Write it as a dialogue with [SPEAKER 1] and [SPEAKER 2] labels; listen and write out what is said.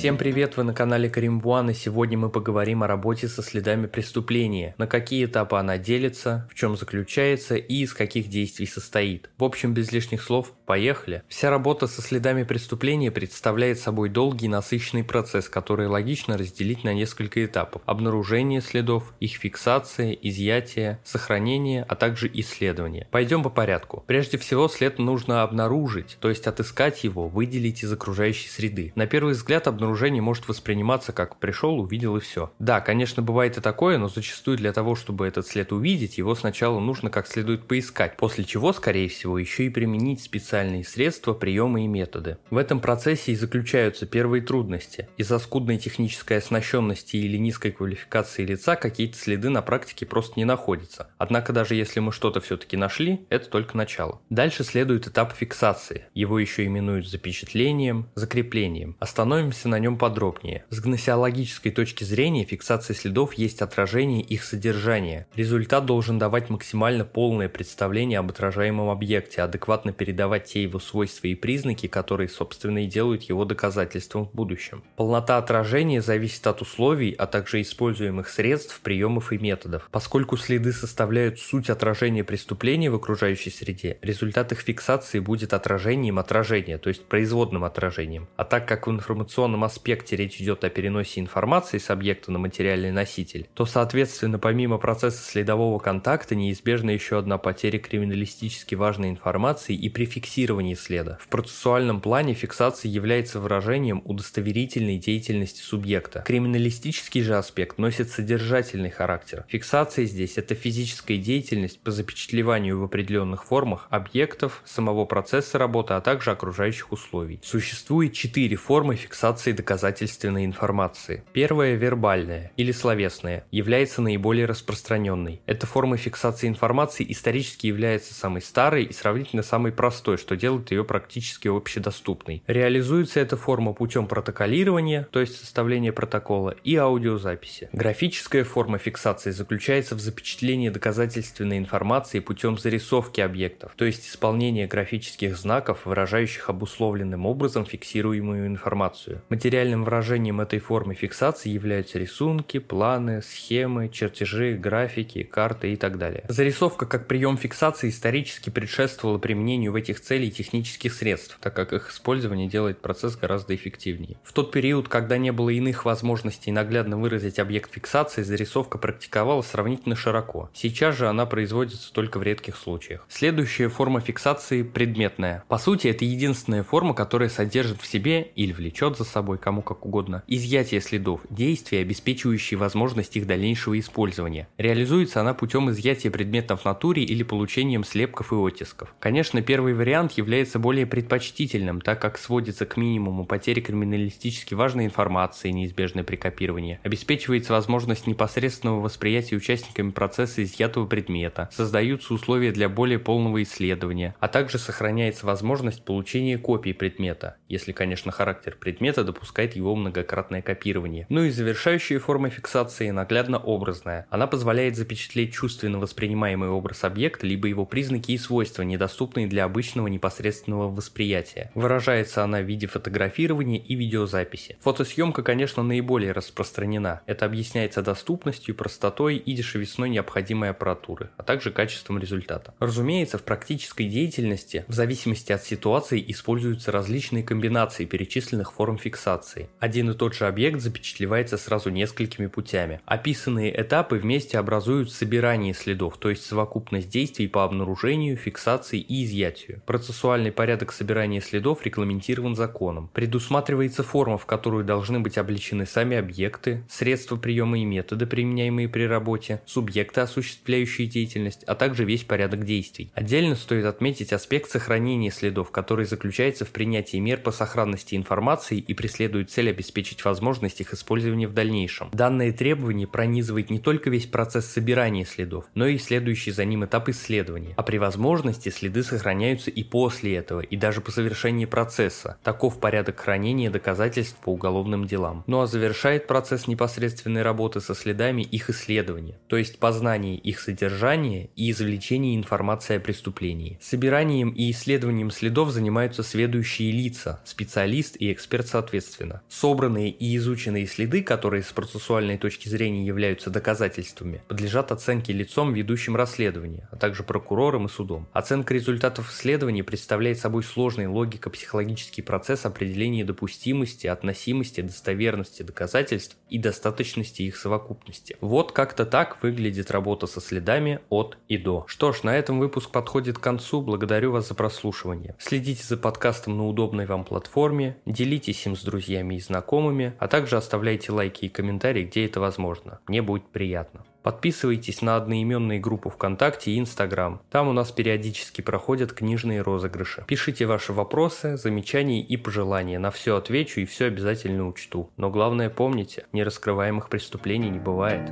[SPEAKER 1] Всем привет, вы на канале Карим Буан, и сегодня мы поговорим о работе со следами преступления, на какие этапы она делится, в чем заключается и из каких действий состоит. В общем, без лишних слов, поехали. Вся работа со следами преступления представляет собой долгий насыщенный процесс, который логично разделить на несколько этапов. Обнаружение следов, их фиксация, изъятие, сохранение, а также исследование. Пойдем по порядку. Прежде всего, след нужно обнаружить, то есть отыскать его, выделить из окружающей среды. На первый взгляд, обнаружение обнаружение может восприниматься как «пришел, увидел и все». Да, конечно, бывает и такое, но зачастую для того, чтобы этот след увидеть, его сначала нужно как следует поискать, после чего, скорее всего, еще и применить специальные средства, приемы и методы. В этом процессе и заключаются первые трудности. Из-за скудной технической оснащенности или низкой квалификации лица какие-то следы на практике просто не находятся. Однако даже если мы что-то все-таки нашли, это только начало. Дальше следует этап фиксации. Его еще именуют запечатлением, закреплением. Остановимся на нем подробнее. С гносеологической точки зрения фиксация следов есть отражение их содержания. Результат должен давать максимально полное представление об отражаемом объекте, адекватно передавать те его свойства и признаки, которые, собственно, и делают его доказательством в будущем. Полнота отражения зависит от условий, а также используемых средств, приемов и методов. Поскольку следы составляют суть отражения преступления в окружающей среде, результат их фиксации будет отражением отражения, то есть производным отражением. А так как в информационном аспекте речь идет о переносе информации с объекта на материальный носитель, то, соответственно, помимо процесса следового контакта, неизбежна еще одна потеря криминалистически важной информации и при фиксировании следа. В процессуальном плане фиксация является выражением удостоверительной деятельности субъекта. Криминалистический же аспект носит содержательный характер. Фиксация здесь – это физическая деятельность по запечатлеванию в определенных формах объектов, самого процесса работы, а также окружающих условий. Существует четыре формы фиксации доказательственной информации. Первая – вербальная или словесная, является наиболее распространенной. Эта форма фиксации информации исторически является самой старой и сравнительно самой простой, что делает ее практически общедоступной. Реализуется эта форма путем протоколирования, то есть составления протокола, и аудиозаписи. Графическая форма фиксации заключается в запечатлении доказательственной информации путем зарисовки объектов, то есть исполнения графических знаков, выражающих обусловленным образом фиксируемую информацию. Материальным выражением этой формы фиксации являются рисунки, планы, схемы, чертежи, графики, карты и так далее. Зарисовка как прием фиксации исторически предшествовала применению в этих целей технических средств, так как их использование делает процесс гораздо эффективнее. В тот период, когда не было иных возможностей наглядно выразить объект фиксации, зарисовка практиковалась сравнительно широко. Сейчас же она производится только в редких случаях. Следующая форма фиксации – предметная. По сути, это единственная форма, которая содержит в себе или влечет за собой кому как угодно, изъятие следов, действия, обеспечивающие возможность их дальнейшего использования. Реализуется она путем изъятия предметов в натуре или получением слепков и оттисков. Конечно, первый вариант является более предпочтительным, так как сводится к минимуму потери криминалистически важной информации, неизбежной при копировании, обеспечивается возможность непосредственного восприятия участниками процесса изъятого предмета, создаются условия для более полного исследования, а также сохраняется возможность получения копий предмета, если, конечно, характер предмета допускает его многократное копирование. Ну и завершающая форма фиксации наглядно-образная. Она позволяет запечатлеть чувственно воспринимаемый образ объекта, либо его признаки и свойства, недоступные для обычного непосредственного восприятия. Выражается она в виде фотографирования и видеозаписи. Фотосъемка, конечно, наиболее распространена. Это объясняется доступностью, простотой и дешевизной необходимой аппаратуры, а также качеством результата. Разумеется, в практической деятельности, в зависимости от ситуации, используются различные комбинации перечисленных форм фиксации фиксации. Один и тот же объект запечатлевается сразу несколькими путями. Описанные этапы вместе образуют собирание следов, то есть совокупность действий по обнаружению, фиксации и изъятию. Процессуальный порядок собирания следов регламентирован законом. Предусматривается форма, в которую должны быть обличены сами объекты, средства приема и методы, применяемые при работе, субъекты, осуществляющие деятельность, а также весь порядок действий. Отдельно стоит отметить аспект сохранения следов, который заключается в принятии мер по сохранности информации и при преследует цель обеспечить возможность их использования в дальнейшем. Данное требование пронизывает не только весь процесс собирания следов, но и следующий за ним этап исследования. А при возможности следы сохраняются и после этого, и даже по завершении процесса. Таков порядок хранения доказательств по уголовным делам. Ну а завершает процесс непосредственной работы со следами их исследование, то есть познание их содержания и извлечение информации о преступлении. Собиранием и исследованием следов занимаются следующие лица, специалист и эксперт соответственно. Собранные и изученные следы, которые с процессуальной точки зрения являются доказательствами, подлежат оценке лицом, ведущим расследование, а также прокурором и судом. Оценка результатов исследования представляет собой сложный логико-психологический процесс определения допустимости, относимости, достоверности доказательств и достаточности их совокупности. Вот как-то так выглядит работа со следами от и до. Что ж, на этом выпуск подходит к концу. Благодарю вас за прослушивание. Следите за подкастом на удобной вам платформе, делитесь им с друзьями и знакомыми, а также оставляйте лайки и комментарии, где это возможно. Мне будет приятно. Подписывайтесь на одноименные группы ВКонтакте и Инстаграм. Там у нас периодически проходят книжные розыгрыши. Пишите ваши вопросы, замечания и пожелания. На все отвечу и все обязательно учту. Но главное помните, нераскрываемых преступлений не бывает.